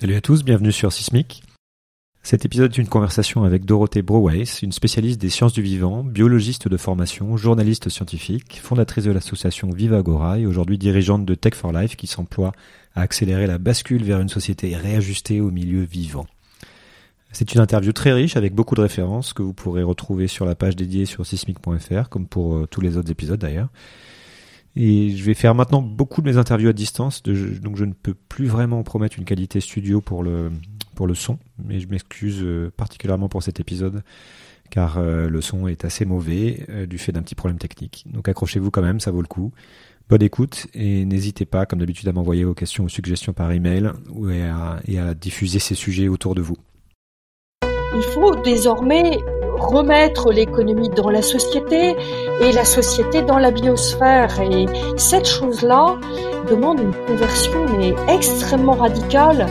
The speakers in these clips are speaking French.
Salut à tous, bienvenue sur Sismic. Cet épisode est une conversation avec Dorothée Broweis, une spécialiste des sciences du vivant, biologiste de formation, journaliste scientifique, fondatrice de l'association Vivagora et aujourd'hui dirigeante de Tech for Life qui s'emploie à accélérer la bascule vers une société réajustée au milieu vivant. C'est une interview très riche avec beaucoup de références que vous pourrez retrouver sur la page dédiée sur sismic.fr comme pour euh, tous les autres épisodes d'ailleurs. Et je vais faire maintenant beaucoup de mes interviews à distance, donc je ne peux plus vraiment promettre une qualité studio pour le, pour le son, mais je m'excuse euh, particulièrement pour cet épisode, car euh, le son est assez mauvais euh, du fait d'un petit problème technique. Donc accrochez-vous quand même, ça vaut le coup. Bonne écoute et n'hésitez pas, comme d'habitude, à m'envoyer vos questions ou suggestions par email et à, et à diffuser ces sujets autour de vous. Il faut désormais remettre l'économie dans la société et la société dans la biosphère. Et cette chose-là demande une conversion mais extrêmement radicale.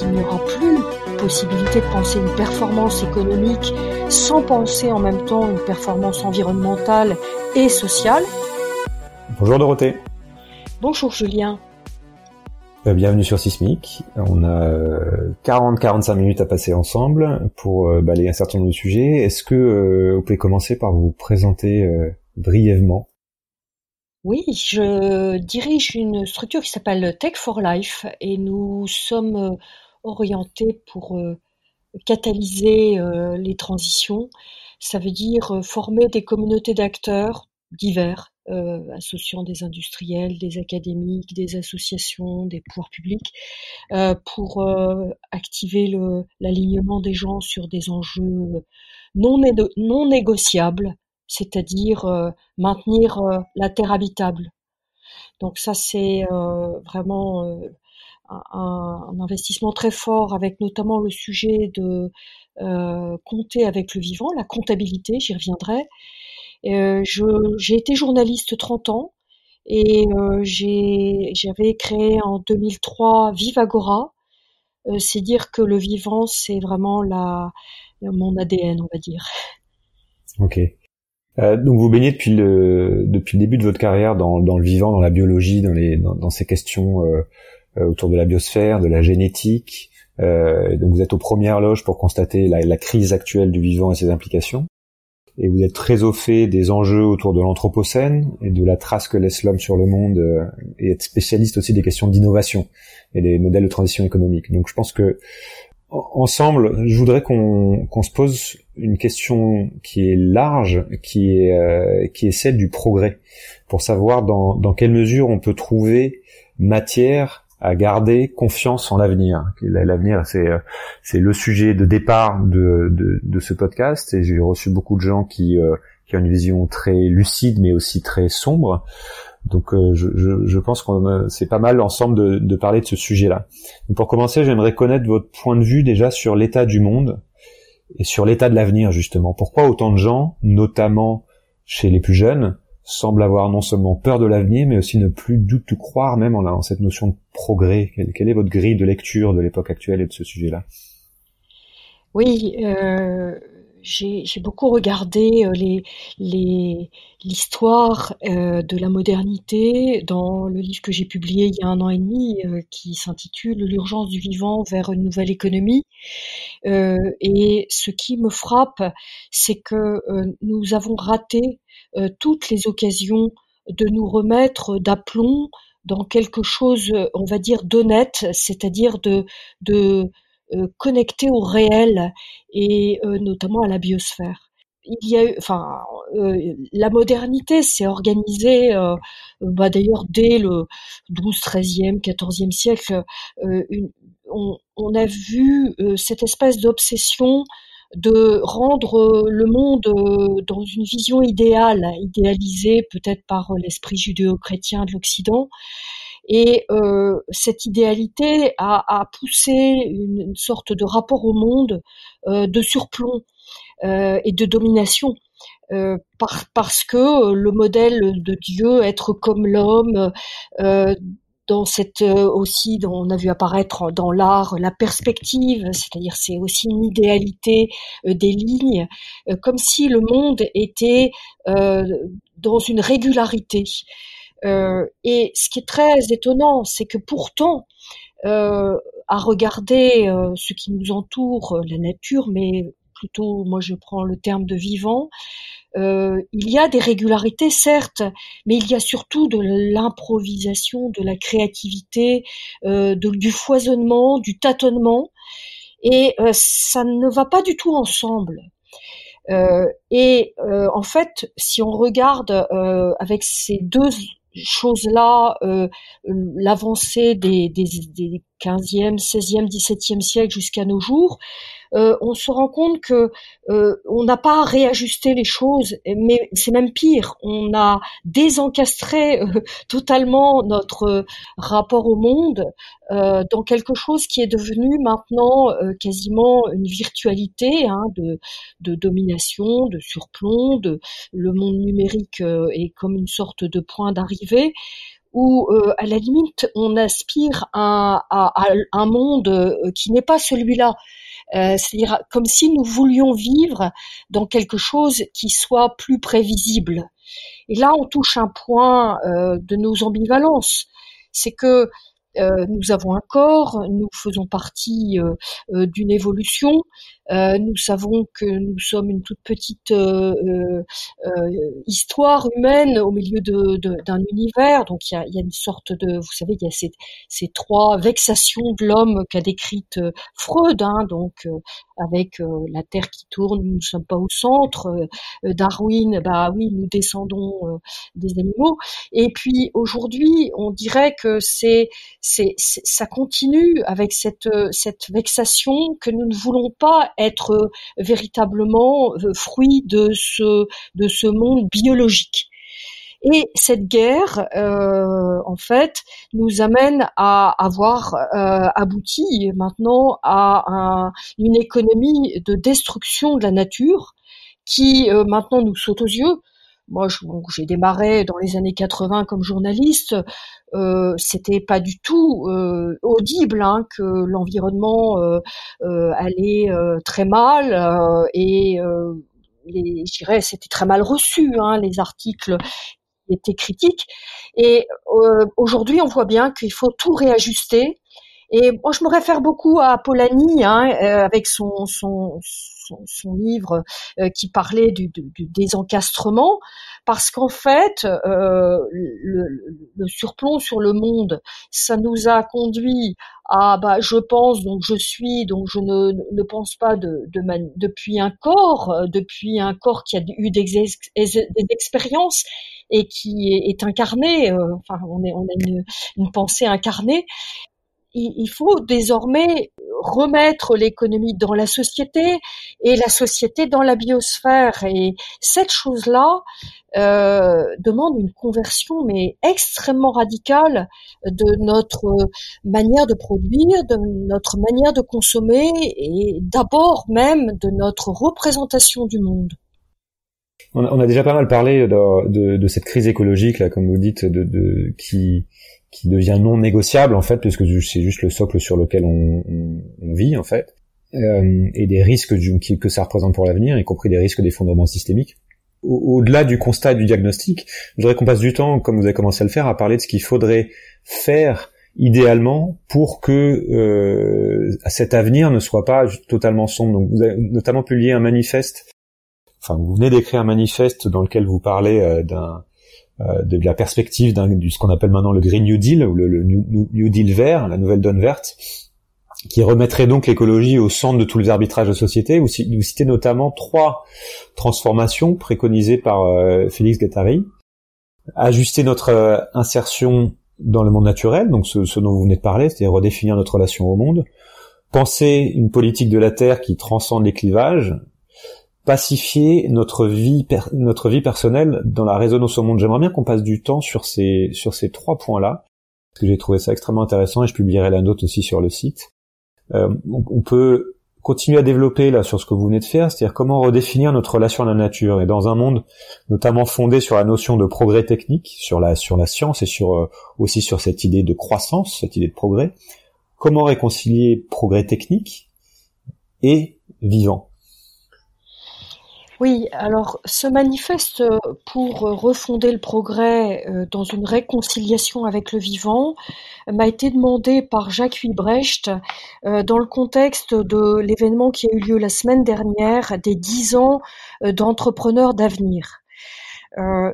Il n'y aura plus possibilité de penser une performance économique sans penser en même temps une performance environnementale et sociale. Bonjour Dorothée. Bonjour Julien. Euh, bienvenue sur Sismic. On a 40-45 euh, minutes à passer ensemble pour euh, balayer un certain nombre de sujets. Est-ce que vous pouvez commencer par vous présenter brièvement? Oui, je dirige une structure qui s'appelle Tech for Life et nous sommes orientés pour catalyser les transitions. Ça veut dire former des communautés d'acteurs divers euh, associant des industriels, des académiques, des associations, des pouvoirs publics, euh, pour euh, activer l'alignement des gens sur des enjeux non, négociables, c'est-à-dire maintenir la terre habitable. Donc ça, c'est vraiment un, investissement très fort avec notamment le sujet de compter avec le vivant, la comptabilité, j'y reviendrai, euh, j'ai été journaliste 30 ans et euh, j'avais créé en 2003 Vivagora. Euh, c'est dire que le vivant, c'est vraiment la, mon ADN, on va dire. Ok. Euh, donc vous baignez depuis le depuis le début de votre carrière dans, dans le vivant, dans la biologie, dans les dans, dans ces questions euh, autour de la biosphère, de la génétique. Euh, donc vous êtes aux premières loges pour constater la, la, crise actuelle du vivant et ses implications et vous êtes très au fait des enjeux autour de l'anthropocène et de la trace que laisse l'homme sur le monde euh, et être spécialiste aussi des questions d'innovation et des modèles de transition économique. Donc je pense que ensemble, je voudrais qu'on se pose une question qui est large, qui est euh, qui est celle du progrès, pour savoir dans dans quelle mesure on peut trouver matière à garder confiance en l'avenir. L'avenir, c'est euh, c'est le sujet de départ de, de, de ce podcast et j'ai reçu beaucoup de gens qui euh, qui ont une vision très lucide mais aussi très sombre. Donc euh, je, je, je, pense qu'on c'est pas mal ensemble de, de parler de ce sujet-là. Pour commencer, j'aimerais connaître votre point de vue déjà sur l'état du monde et sur l'état de l'avenir justement. Pourquoi autant de gens, notamment chez les plus jeunes, semble avoir non seulement peur de l'avenir, mais aussi ne plus du tout croire même en, cette notion de progrès. Quelle, est votre grille de lecture de l'époque actuelle et de ce sujet-là? Oui, euh, j'ai beaucoup regardé euh, les l'histoire euh, de la modernité dans le livre que j'ai publié il y a un an et demi, qui s'intitule L'urgence du vivant vers une nouvelle économie. et ce qui me frappe, c'est que nous avons raté euh, toutes les occasions de nous remettre d'aplomb dans quelque chose, on va dire, d'honnête, c'est-à-dire de, euh, connecter au réel et euh, notamment à la biosphère. Il y a enfin, la modernité s'est organisée, bah, d'ailleurs dès le 12, 13e, 14e siècle. on, a vu cette espèce d'obsession de rendre euh, le monde euh, dans une vision idéale, idéalisée peut-être par euh, l'esprit judéo-chrétien de l'Occident. Et cette idéalité a, poussé une, sorte de rapport au monde de surplomb et de domination. parce que le modèle de Dieu, être comme l'homme, cette euh, aussi, on a vu apparaître dans l'art la perspective, c'est-à-dire c'est aussi une idéalité euh, des lignes, euh, comme si le monde était dans une régularité. et ce qui est très étonnant, c'est que pourtant, à regarder ce qui nous entoure, la nature, mais plutôt, moi je prends le terme de vivant, euh, il y a des régularités, certes, mais il y a surtout de l'improvisation, de la créativité, euh, du foisonnement, du tâtonnement, et euh, ça ne va pas du tout ensemble. et en fait, si on regarde avec ces deux choses-là, l'avancée des, des, des 15e, 16e, 17e siècle jusqu'à nos jours, euh, on se rend compte que euh, on n'a pas réajusté les choses, mais c'est même pire, on a désencastré euh, totalement notre rapport au monde dans quelque chose qui est devenu maintenant quasiment une virtualité hein, de, domination, de surplomb, de le monde numérique est comme une sorte de point d'arrivée où à la limite on aspire à, à un monde qui n'est pas celui-là. Euh, c'est-à-dire comme si nous voulions vivre dans quelque chose qui soit plus prévisible. Et là, on touche un point euh, de nos ambivalences. C'est que euh, nous avons un corps, nous faisons partie d'une évolution, euh, nous savons que nous sommes une toute petite euh, euh, histoire humaine au milieu d'un de, univers. Donc il y a, y a, une sorte de, vous savez, il y a ces, ces trois vexations de l'homme qu'a décrite Freud. Hein, donc avec la Terre qui tourne, nous ne sommes pas au centre. Darwin, bah oui, nous descendons des animaux. Et puis aujourd'hui, on dirait que c'est, c'est, ça continue avec cette, cette vexation que nous ne voulons pas être euh, véritablement euh, fruit de ce de ce monde biologique. Et cette guerre, euh, en fait, nous amène à avoir abouti maintenant à une économie de destruction de la nature qui maintenant nous saute aux yeux. Moi, j'ai démarré dans les années 80 comme journaliste. Euh, c'était pas du tout euh, audible hein, que l'environnement euh, euh allait euh, très mal et les, je dirais, c'était très mal reçu hein, les articles étaient critiques. Et aujourd'hui, on voit bien qu'il faut tout réajuster. Et moi, je me réfère beaucoup à Polanyi hein, avec son, son, son, livre qui parlait du, du, du désencastrement parce qu'en fait, euh, le, le, surplomb sur le monde, ça nous a conduit à, bah, je pense, donc je suis, donc je ne, ne pense pas de, de depuis un corps, euh, depuis un corps qui a eu des, des expériences et qui est, incarné. Euh, enfin, on, est, on a une, une pensée incarnée il faut désormais remettre l'économie dans la société et la société dans la biosphère. Et cette chose-là euh, demande une conversion, mais extrêmement radicale, de notre manière de produire, de notre manière de consommer et d'abord même de notre représentation du monde. On a, déjà pas mal parlé de, de, cette crise écologique, là, comme vous dites, de, de qui qui devient non négociable en fait, puisque c'est juste le socle sur lequel on, vit en fait, euh, et des risques que ça représente pour l'avenir, y compris des risques d'effondrement systémique. Au-delà du constat et du diagnostic, je voudrais qu'on passe du temps, comme vous avez commencé à le faire, à parler de ce qu'il faudrait faire idéalement pour que euh, cet avenir ne soit pas totalement sombre. Donc vous avez notamment publié un manifeste, enfin vous venez d'écrire un manifeste dans lequel vous parlez euh, d'un de la perspective d'un ce qu'on appelle maintenant le Green New Deal ou le, New, Deal vert, la nouvelle donne verte, qui remettrait donc l'écologie au centre de tous les arbitrages de société. Vous, citez notamment trois transformations préconisées par euh, Félix Guattari. Ajuster notre euh, insertion dans le monde naturel, donc ce, ce dont vous venez de parler, c'est-à-dire redéfinir notre relation au monde. Penser une politique de la Terre qui transcende les clivages, pacifier notre vie notre vie personnelle dans la résonance au monde. J'aimerais bien qu'on passe du temps sur ces sur ces trois points-là parce que j'ai trouvé ça extrêmement intéressant et je publierai la note aussi sur le site. Euh, on, peut continuer à développer là sur ce que vous venez de faire, c'est-à-dire comment redéfinir notre relation à la nature et dans un monde notamment fondé sur la notion de progrès technique, sur la sur la science et sur euh, aussi sur cette idée de croissance, cette idée de progrès. Comment réconcilier progrès technique et vivant Oui, alors ce manifeste pour refonder le progrès euh, dans une réconciliation avec le vivant m'a été demandé par Jacques Huybrecht euh, dans le contexte de l'événement qui a eu lieu la semaine dernière des dix ans euh, d'entrepreneurs d'avenir.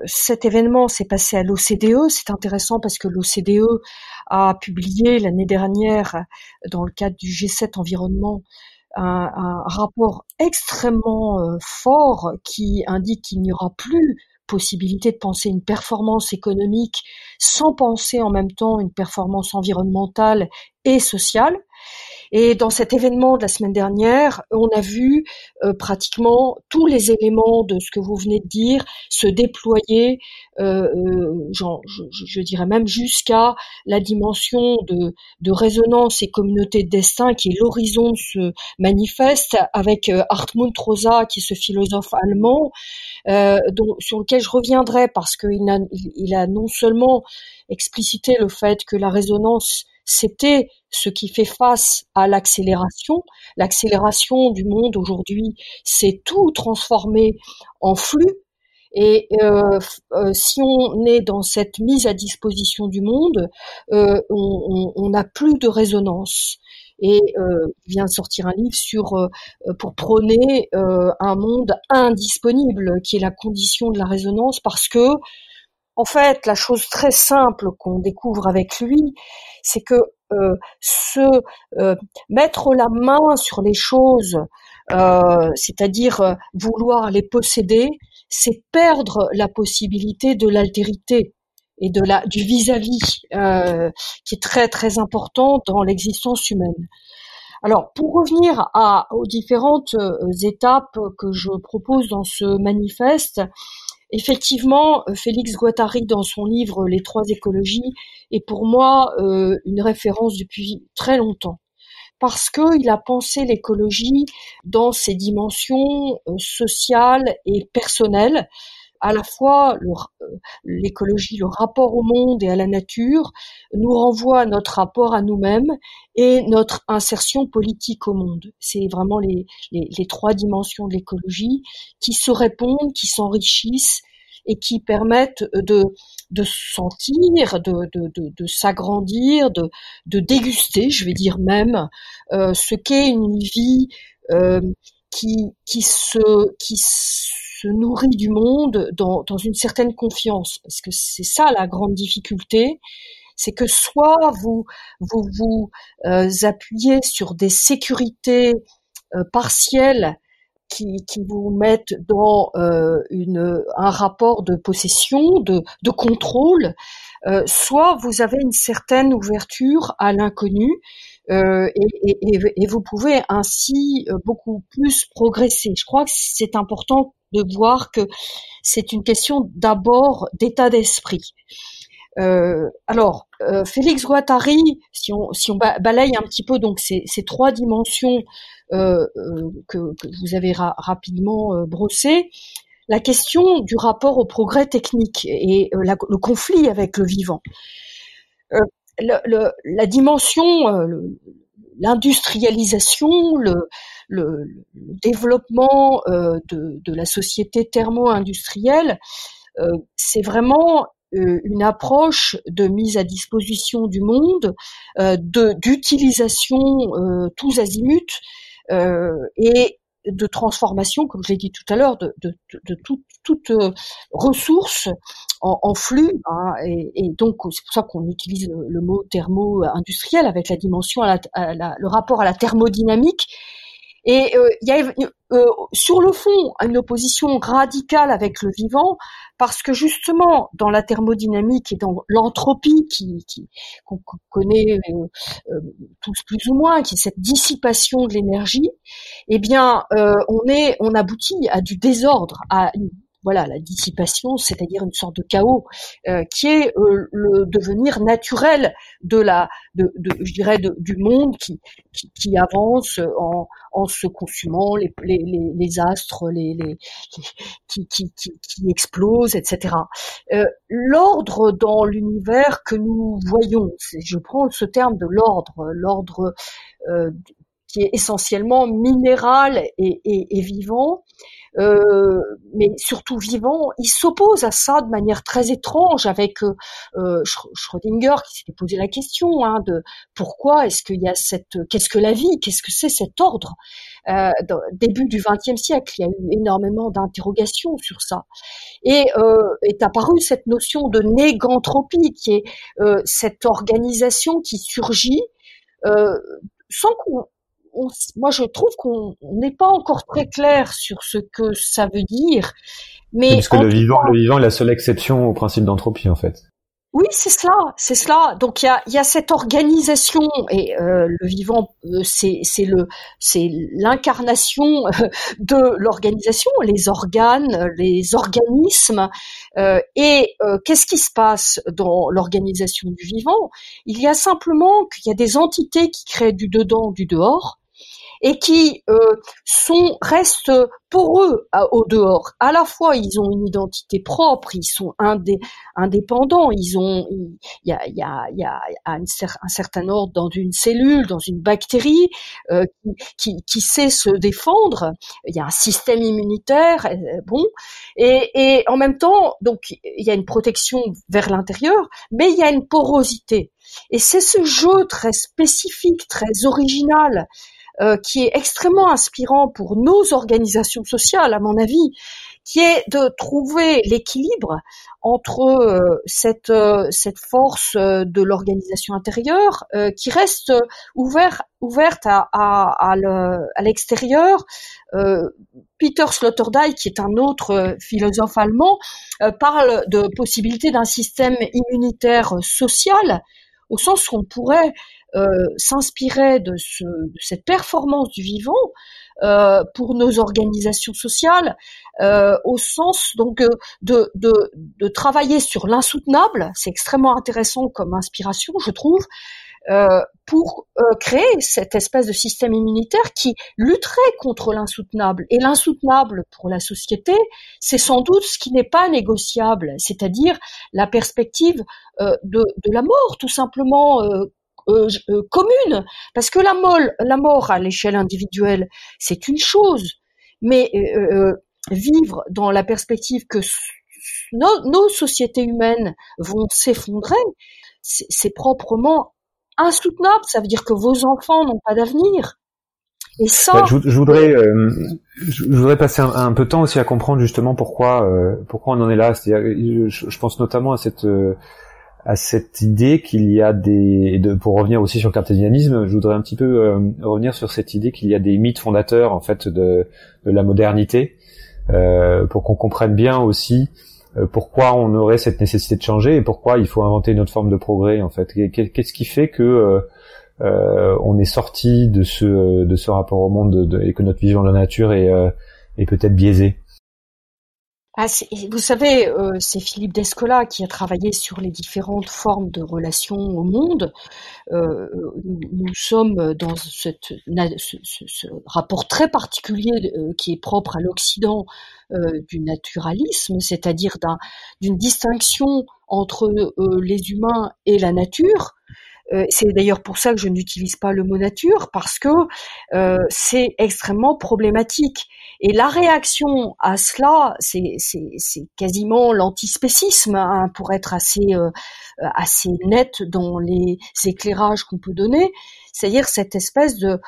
cet événement s'est passé à l'OCDE. C'est intéressant parce que l'OCDE a publié l'année dernière, dans le cadre du G7 environnement, un, rapport extrêmement euh, fort qui indique qu'il n'y aura plus possibilité de penser une performance économique sans penser en même temps une performance environnementale et sociale. Et dans cet événement de la semaine dernière, on a vu euh, pratiquement tous les éléments de ce que vous venez de dire se déployer, euh, euh je, je, dirais même jusqu'à la dimension de, de, résonance et communauté de destin qui est l'horizon de ce manifeste avec euh, Hartmut Rosa, qui est ce philosophe allemand, dont, sur lequel je reviendrai parce qu'il a, il a non seulement explicité le fait que la résonance c'était ce qui fait face à l'accélération. L'accélération du monde aujourd'hui, c'est tout transformer en flux. Et euh, euh, si on est dans cette mise à disposition du monde, euh, on n'a plus de résonance. Et il vient de sortir un livre sur pour prôner un monde indisponible, qui est la condition de la résonance, parce que en fait, la chose très simple qu'on découvre avec lui, c'est que euh, se euh, mettre la main sur les choses, euh, c'est-à-dire vouloir les posséder, c'est perdre la possibilité de l'altérité et de la du vis-à-vis qui est très très important dans l'existence humaine. Alors, pour revenir à, aux différentes étapes que je propose dans ce manifeste, Effectivement, euh, Félix Guattari, dans son livre Les trois écologies, est pour moi euh, une référence depuis très longtemps. Parce qu'il a pensé l'écologie dans ses dimensions euh, sociales et personnelles, à la fois l'écologie, le, rapport au monde et à la nature, nous renvoie à notre rapport à nous-mêmes et notre insertion politique au monde. C'est vraiment les, les, trois dimensions de l'écologie qui se répondent, qui s'enrichissent et qui permettent de, de sentir, de, de, de, de s'agrandir, de, de déguster, je vais dire même, euh, ce qu'est une vie euh, qui, qui, se, qui se nourrit du monde dans, dans une certaine confiance. Parce que c'est ça la grande difficulté, c'est que soit vous vous, vous euh, appuyez sur des sécurités euh, partielles qui, qui, vous mettent dans euh, une, un rapport de possession, de, de contrôle, soit vous avez une certaine ouverture à l'inconnu et, et, et, vous pouvez ainsi beaucoup plus progresser. Je crois que c'est important de voir que c'est une question d'abord d'état d'esprit. Euh, alors, euh, Félix Guattari, si on, balaye un petit peu donc ces, trois dimensions euh, que, vous avez rapidement brossées, la question du rapport au progrès technique et le conflit avec le vivant. La dimension, l'industrialisation, le, le, développement de, de, la société thermo-industrielle, c'est vraiment euh, une approche de mise à disposition du monde, euh, de d'utilisation euh, tous azimuts et de transformation, comme je l'ai dit tout à l'heure, de, de, toute, toute ressource en, flux. Hein, et, donc c'est pour ça qu'on utilise le, mot thermo-industriel avec la dimension, le rapport à la thermodynamique. Et il y a euh, sur le fond une opposition radicale avec le vivant parce que justement dans la thermodynamique et dans l'entropie qui, qu'on connaît euh, euh, tous plus ou moins, qui est cette dissipation de l'énergie, eh bien on est on aboutit à du désordre, à une voilà la dissipation, c'est-à-dire une sorte de chaos euh, qui est euh, le devenir naturel de la, de, je dirais, de, du monde qui, avance en, se consumant les, les, les, astres, les, qui, qui, explosent, etc. Euh, l'ordre dans l'univers que nous voyons, je prends ce terme de l'ordre, l'ordre qui est essentiellement minéral et, et, et vivant, euh, mais surtout vivant, il s'oppose à ça de manière très étrange avec euh, euh Schrödinger qui s'était posé la question hein, de pourquoi est-ce qu'il y a cette, qu'est-ce que la vie, qu'est-ce que c'est cet ordre? Euh, début du XXe siècle, il y a eu énormément d'interrogations sur ça, et euh, est apparue cette notion de négantropie, qui est euh, cette organisation qui surgit sans qu'on moi je trouve qu'on n'est pas encore très clair sur ce que ça veut dire. Mais parce que le vivant, le vivant est la seule exception au principe d'entropie en fait. Oui, c'est cela, c'est cela. Donc il y a, y a cette organisation et euh, le vivant, euh, c'est c'est le c'est l'incarnation euh, de l'organisation, les organes, les organismes. et qu'est-ce qui se passe dans l'organisation du vivant? Il y a simplement qu'il y a des entités qui créent du dedans, du dehors, et qui euh, sont restent pour eux au dehors. À la fois, ils ont une identité propre, ils sont indé, indépendants, ils ont, il y a, y a, y a un, un, certain ordre dans une cellule, dans une bactérie euh, qui, qui, sait se défendre. Il y a un système immunitaire, euh, bon, et, et en même temps, donc il y a une protection vers l'intérieur, mais il y a une porosité. Et c'est ce jeu très spécifique, très original, euh, qui est extrêmement inspirant pour nos organisations sociales, à mon avis, qui est de trouver l'équilibre entre euh, cette euh, cette force de l'organisation intérieure qui reste ouvert, ouverte à, à, à l'extérieur. Peter Sloterdijk, qui est un autre philosophe allemand, parle de possibilité d'un système immunitaire social, au sens où on pourrait euh, s'inspirer de, ce, cette performance du vivant euh, pour nos organisations sociales, euh, au sens donc de, de, de travailler sur l'insoutenable. C'est extrêmement intéressant comme inspiration, je trouve. Euh, pour euh, créer cette espèce de système immunitaire qui lutterait contre l'insoutenable. Et l'insoutenable pour la société, c'est sans doute ce qui n'est pas négociable, c'est-à-dire la perspective euh, de, de, la mort, tout simplement euh, euh, commune, parce que la, molle, la mort à l'échelle individuelle, c'est une chose, mais euh, vivre dans la perspective que nos, sociétés humaines vont s'effondrer, c'est proprement insoutenable. Ça veut dire que vos enfants n'ont pas d'avenir. Et ça, je, voudrais, je, voudrais passer un, peu de temps aussi à comprendre justement pourquoi, pourquoi on en est là. Je, pense notamment à cette à cette idée qu'il y a des de, pour revenir aussi sur le cartésianisme, je voudrais un petit peu euh, revenir sur cette idée qu'il y a des mythes fondateurs en fait de, de la modernité euh, pour qu'on comprenne bien aussi euh, pourquoi on aurait cette nécessité de changer et pourquoi il faut inventer une autre forme de progrès en fait. Qu'est-ce qui fait que euh, on est sorti de ce de ce rapport au monde de, et que notre vision de la nature est, est peut-être biaisée? Ah, vous savez, euh, c'est Philippe Descola qui a travaillé sur les différentes formes de relations au monde. Euh, nous, sommes dans ce, rapport très particulier euh, qui est propre à l'Occident du naturalisme, c'est-à-dire d'une distinction entre les humains et la nature. Euh, c'est d'ailleurs pour ça que je n'utilise pas le mot nature parce que euh, c'est extrêmement problématique. Et la réaction à cela, c'est quasiment l'antispécisme hein, pour être assez euh, assez net dans les éclairages qu'on peut donner. C'est-à-dire cette espèce de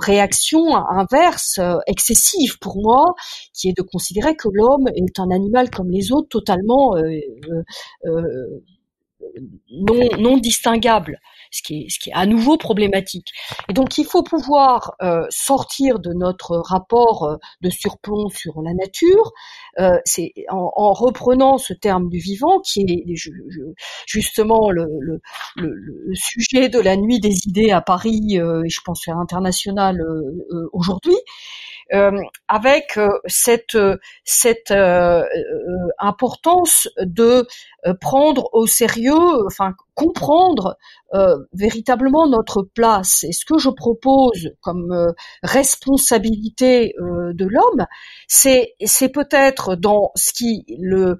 réaction inverse, excessive pour moi, qui est de considérer que l'homme est un animal comme les autres, totalement non, non distinguable, ce qui, est, ce qui est à nouveau problématique. Et donc il faut pouvoir euh, sortir de notre rapport euh, de surplomb sur la nature, euh, c'est en, en, reprenant ce terme du vivant qui est justement le, le, le, sujet de la nuit des idées à Paris et je pense à l'international aujourd'hui. Euh, avec euh, cette, cette euh, importance de prendre au sérieux, enfin comprendre véritablement notre place. Et ce que je propose comme responsabilité de l'homme, c'est c'est peut-être dans ce qui le,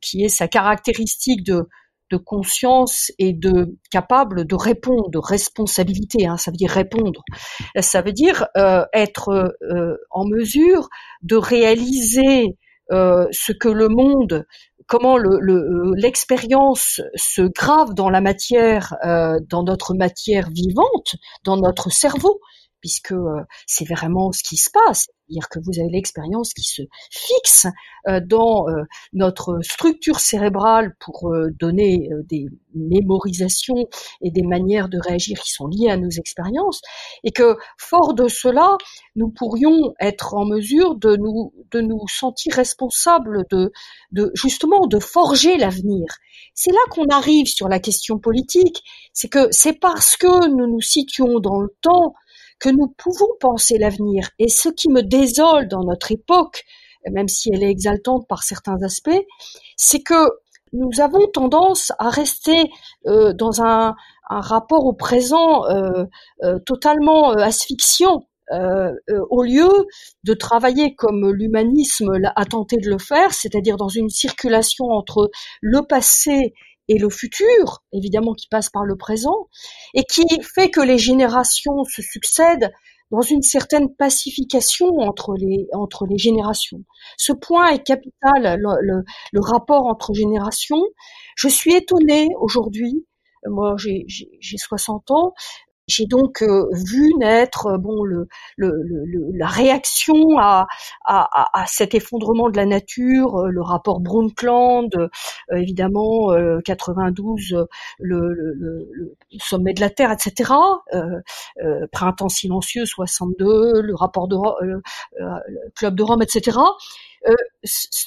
qui est sa caractéristique de de conscience et de capable de répondre, de responsabilité. Hein, ça veut dire répondre. Ça veut dire euh, être euh, en mesure de réaliser euh, ce que le monde, comment l'expérience le, se grave dans la matière, dans notre matière vivante, dans notre cerveau, puisque c'est vraiment ce qui se passe. C'est-à-dire que vous avez l'expérience qui se fixe euh, dans euh, notre structure cérébrale pour euh, donner des mémorisations et des manières de réagir qui sont liées à nos expériences, et que fort de cela, nous pourrions être en mesure de nous de nous sentir responsables de de justement de forger l'avenir. C'est là qu'on arrive sur la question politique, c'est que c'est parce que nous nous situons dans le temps que nous pouvons penser l'avenir. Et ce qui me désole dans notre époque, même si elle est exaltante par certains aspects, c'est que nous avons tendance à rester euh, dans un, rapport au présent euh, euh, totalement asphyxiant. au lieu de travailler comme l'humanisme a tenté de le faire, c'est-à-dire dans une circulation entre le passé et le futur, évidemment, qui passe par le présent, et qui fait que les générations se succèdent dans une certaine pacification entre les, entre les générations. Ce point est capital, le, le, rapport entre générations. Je suis étonnée aujourd'hui, moi j'ai 60 ans, j'ai donc euh, vu naître euh, bon le, le, le, la réaction à, à, à, cet effondrement de la nature, euh, le rapport Brundtland, évidemment 92, le, sommet de la Terre, etc. Printemps silencieux 62, le rapport de Club de Rome, etc.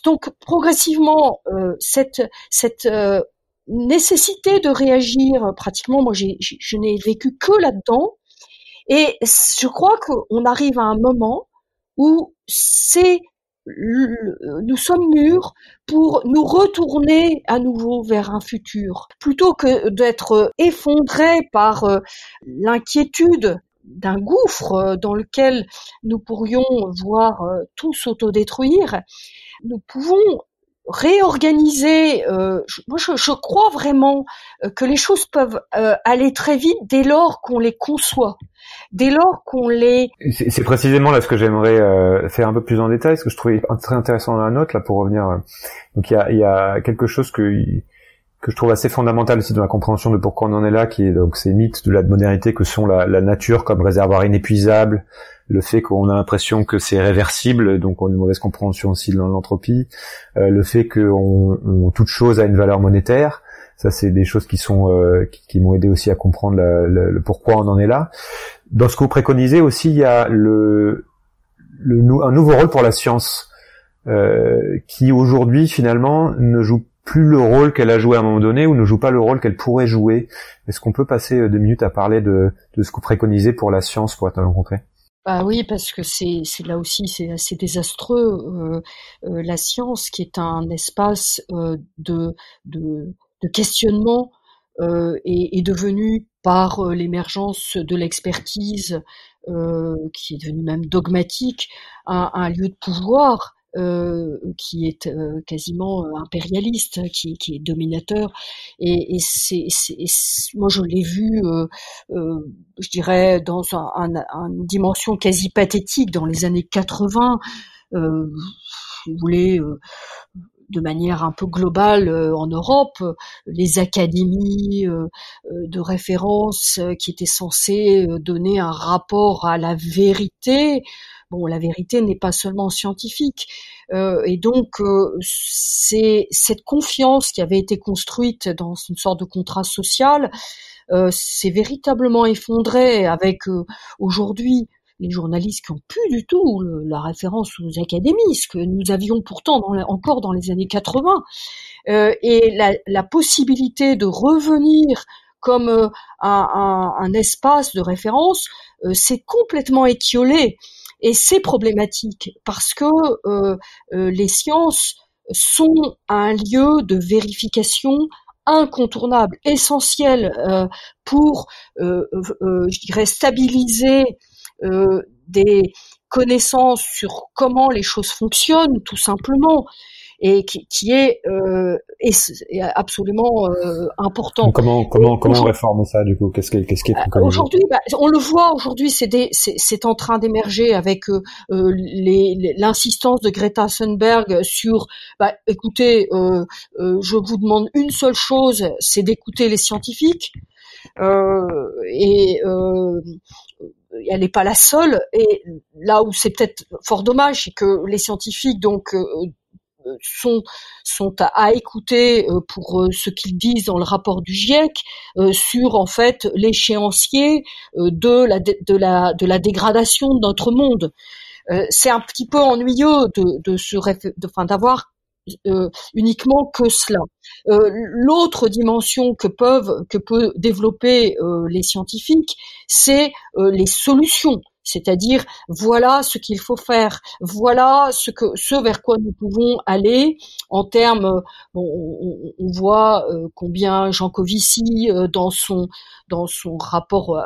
donc progressivement cette cette nécessité de réagir, pratiquement, moi je n'ai vécu que là-dedans. Et je crois qu'on arrive à un moment où c'est nous sommes mûrs pour nous retourner à nouveau vers un futur, plutôt que d'être effondrés par euh, l'inquiétude d'un gouffre euh, dans lequel nous pourrions voir euh, tout s'autodétruire, nous pouvons réorganiser. Euh, moi, je, crois vraiment euh, que les choses peuvent euh, aller très vite dès lors qu'on les conçoit, dès lors qu'on les. C'est précisément là ce que j'aimerais euh, faire un peu plus en détail, ce que je trouvais très intéressant dans la note là pour revenir. Donc il y a, y a quelque chose que que je trouve assez fondamental aussi dans la compréhension de pourquoi on en est là, qui est donc ces mythes de la modernité que sont la, la nature comme réservoir inépuisable, le fait qu'on a l'impression que c'est réversible, donc on a une mauvaise compréhension aussi de l'entropie, euh, le fait que on, toute chose a une valeur monétaire, ça c'est des choses qui sont euh, qui, m'ont aidé aussi à comprendre le pourquoi on en est là. Dans ce que vous préconisez aussi, il y a le, le un nouveau rôle pour la science euh, qui aujourd'hui finalement ne joue plus le rôle qu'elle a joué à un moment donné ou ne joue pas le rôle qu'elle pourrait jouer. Est-ce qu'on peut passer deux minutes à parler de, ce que vous préconisez pour la science pour être rencontré bah oui, parce que c'est là aussi c'est assez désastreux. Euh, euh, la science, qui est un espace euh, de, questionnement, est, est devenue par l'émergence de l'expertise, qui est devenue même dogmatique, un lieu de pouvoir. Euh, qui est euh, quasiment euh, impérialiste, qui, qui est dominateur. Et, c'est, moi, je l'ai vu, je dirais, dans un, un, une dimension quasi pathétique dans les années 80. Euh, vous voulez, de manière un peu globale en Europe, les académies de référence qui étaient censées donner un rapport à la vérité Bon, la vérité n'est pas seulement scientifique. Euh, et donc, euh, c'est cette confiance qui avait été construite dans une sorte de contrat social euh, s'est véritablement effondrée avec aujourd'hui les journalistes qui ont plus du tout la référence aux académies, ce que nous avions pourtant encore dans les années 80, et la, la, possibilité de revenir comme un, un, un, espace de référence s'est complètement étiolé et c'est problématique parce que euh, euh, les sciences sont un lieu de vérification incontournable, essentiel euh, pour, je dirais, stabiliser des connaissances sur comment les choses fonctionnent, tout simplement. et qui, qui est, euh, absolument euh, important. comment comment comment on réforme ça du coup? Qu'est-ce qui qu'est-ce qui est Aujourd'hui, bah, on le voit aujourd'hui, c'est c'est en train d'émerger avec euh, l'insistance de Greta Thunberg sur, bah, écoutez, je vous demande une seule chose, c'est d'écouter les scientifiques. et elle n'est pas la seule. Et là où c'est peut-être fort dommage, c'est que les scientifiques donc euh, sont sont à, écouter euh, pour euh, ce qu'ils disent dans le rapport du GIEC sur en fait l'échéancier de la de la de la dégradation de notre monde. c'est un petit peu ennuyeux de de se enfin d'avoir euh, uniquement que cela. Euh, l'autre dimension que peuvent que peut développer euh, les scientifiques, c'est les solutions. C'est-à-dire, voilà ce qu'il faut faire, voilà ce vers quoi nous pouvons aller en termes. on, voit combien Jean Covici, dans son dans son rapport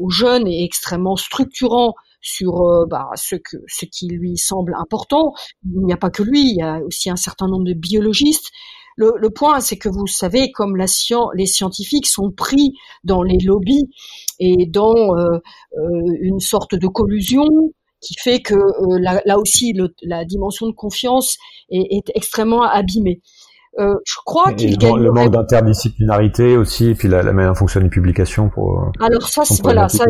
aux jeunes, est extrêmement structurant sur euh, bah, ce, que, ce qui lui semble important. Il n'y a pas que lui, il y a aussi un certain nombre de biologistes. Le, point, c'est que vous savez, comme les scientifiques sont pris dans les lobbies et dans euh, euh une sorte de collusion qui fait que euh, là, aussi la dimension de confiance est extrêmement abîmée. Euh, je crois qu'il gagne le manque d'interdisciplinarité aussi, et puis la, la manière fonctionne les publications pour. Euh, Alors ça, c'est voilà, ça,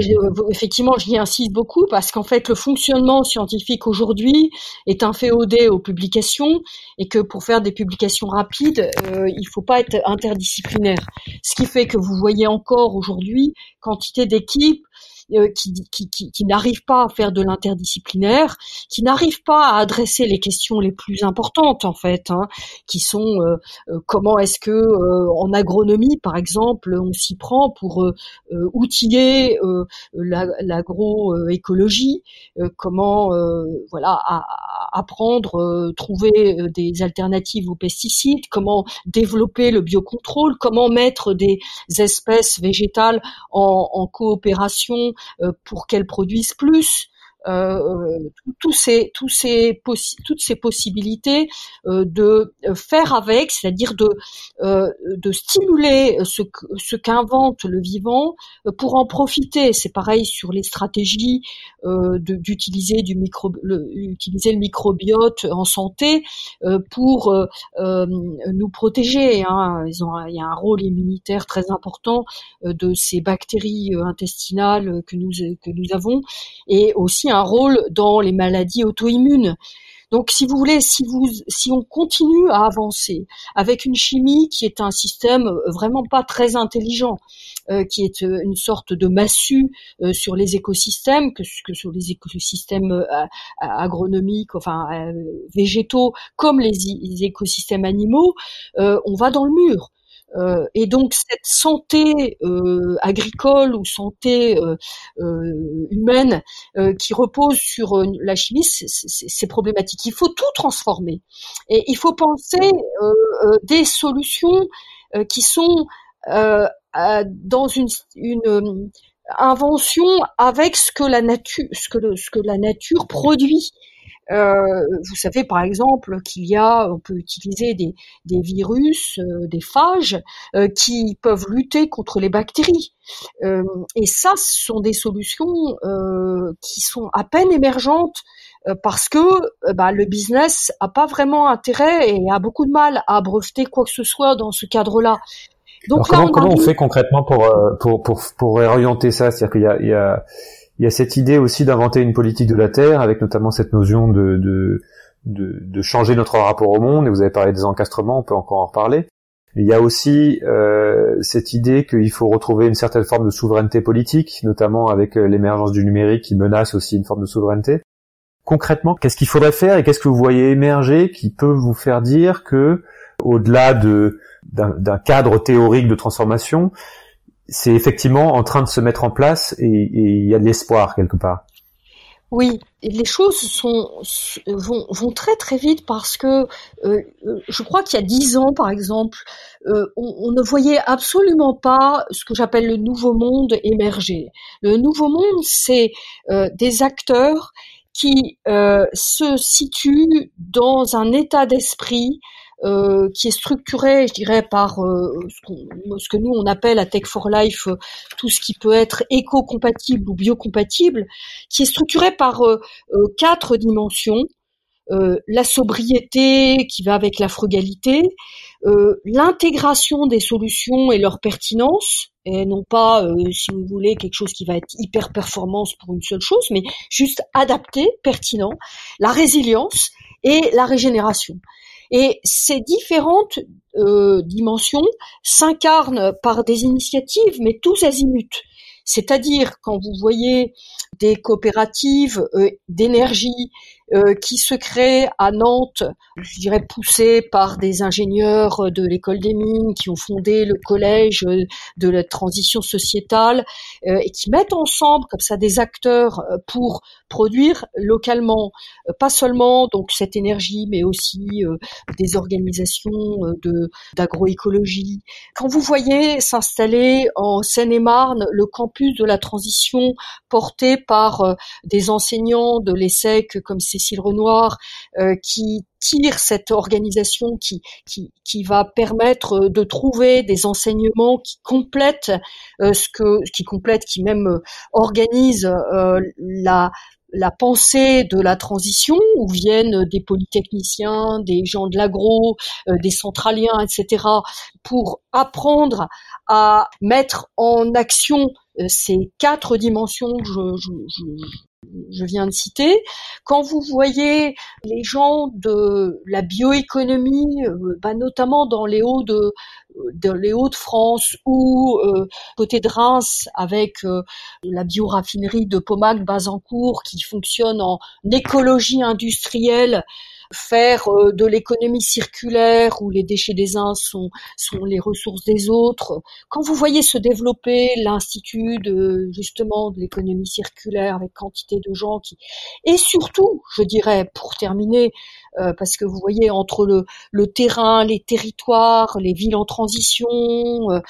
effectivement, j'y insiste beaucoup parce qu'en fait, le fonctionnement scientifique aujourd'hui est un féodé aux publications, et que pour faire des publications rapides, euh, il faut pas être interdisciplinaire. Ce qui fait que vous voyez encore aujourd'hui quantité d'équipes euh, qui, qui, qui, qui n'arrivent pas à faire de l'interdisciplinaire, qui n'arrivent pas à adresser les questions les plus importantes en fait, hein, qui sont euh, euh, comment est-ce que en agronomie par exemple on s'y prend pour outiller l'agroécologie, comment voilà apprendre trouver des alternatives aux pesticides, comment développer le biocontrôle, comment mettre des espèces végétales en, en coopération euh, pour qu'elles produisent plus. Euh, euh, tous ces, toutes ces possibilités euh, de faire avec, c'est-à-dire de, stimuler ce, ce qu'invente le vivant pour en profiter. C'est pareil sur les stratégies d'utiliser du le, microbiote en santé pour nous protéger. Hein. Il y a un rôle immunitaire très important de ces bactéries intestinales que nous que nous avons et aussi un rôle dans les maladies auto-immunes. Donc, si vous voulez, si on continue à avancer avec une chimie qui est un système vraiment pas très intelligent, euh, qui est euh, une sorte de massue euh, sur les écosystèmes, que, que sur les écosystèmes agronomiques, enfin végétaux, comme les, les écosystèmes animaux, on va dans le mur. Euh, et donc cette santé euh, agricole ou santé euh, humaine qui repose sur la chimie, c'est problématique. Il faut tout transformer et il faut penser des solutions qui sont dans une, une invention avec ce que la nature, ce que, le, ce que la nature produit. Euh, vous savez par exemple qu'il y a, on peut utiliser des, des virus, euh, des phages euh, qui peuvent lutter contre les bactéries. et ça, ce sont des solutions qui sont à peine émergentes parce que bah, le business a pas vraiment intérêt et a beaucoup de mal à breveter quoi que ce soit dans ce cadre-là. Donc comment, on, comment on fait concrètement pour pour pour pour réorienter ça? C'est-à-dire qu'il y a, il y a il y a cette idée aussi d'inventer une politique de la Terre, avec notamment cette notion de, de, de, changer notre rapport au monde, et vous avez parlé des encastrements, on peut encore en reparler. Il y a aussi euh, cette idée qu'il faut retrouver une certaine forme de souveraineté politique, notamment avec euh, l'émergence du numérique qui menace aussi une forme de souveraineté. Concrètement, qu'est-ce qu'il faudrait faire et qu'est-ce que vous voyez émerger qui peut vous faire dire que, au-delà de d'un cadre théorique de transformation, c'est effectivement en train de se mettre en place et il y a de l'espoir quelque part. Oui, les choses vont, très très vite parce que euh, je crois qu'il y a dix ans, par exemple, euh, on, ne voyait absolument pas ce que j'appelle le nouveau monde émerger. Le nouveau monde, c'est euh, des acteurs qui se situe dans un état d'esprit euh, qui est structuré, je dirais, par euh, ce, que nous on appelle à Tech for Life euh, tout ce qui peut être éco-compatible ou biocompatible, qui est structuré par quatre dimensions. la sobriété qui va avec la frugalité, l'intégration des solutions et leur pertinence, et non pas, si vous voulez, quelque chose qui va être hyper performance pour une seule chose, mais juste adapté, pertinent, la résilience et la régénération. Et ces différentes euh, dimensions s'incarnent par des initiatives, mais tous azimuts. C'est-à-dire quand vous voyez des coopératives euh, d'énergie euh, qui se créent à Nantes, je dirais poussées par des ingénieurs de l'école des mines qui ont fondé le collège de la transition sociétale euh, et qui mettent ensemble comme ça des acteurs pour produire localement, pas seulement donc cette énergie, mais aussi des organisations de d'agroécologie. Quand vous voyez s'installer en Seine-et-Marne le campus de la transition porté par euh, des enseignants de l'ESSEC comme Cécile Renoir euh, qui tire cette organisation qui, va permettre de trouver des enseignements qui complètent euh, ce que qui complètent qui même organise la la pensée de la transition où viennent des polytechniciens, des gens de l'agro, des centraliens, etc. pour apprendre à mettre en action euh, ces quatre dimensions je, viens de citer. Quand vous voyez les gens de la bioéconomie, euh, bah, notamment dans les hauts de, les Hauts-de-France ou euh, côté de Reims avec la bioraffinerie de Pomac-Bazancourt qui fonctionne en écologie industrielle faire euh, de l'économie circulaire où les déchets des uns sont, sont les ressources des autres. Quand vous voyez se développer l'institut de justement de l'économie circulaire avec quantité de gens qui et surtout, je dirais pour terminer, euh, parce que vous voyez entre le, le terrain, les territoires, les villes en transition, euh,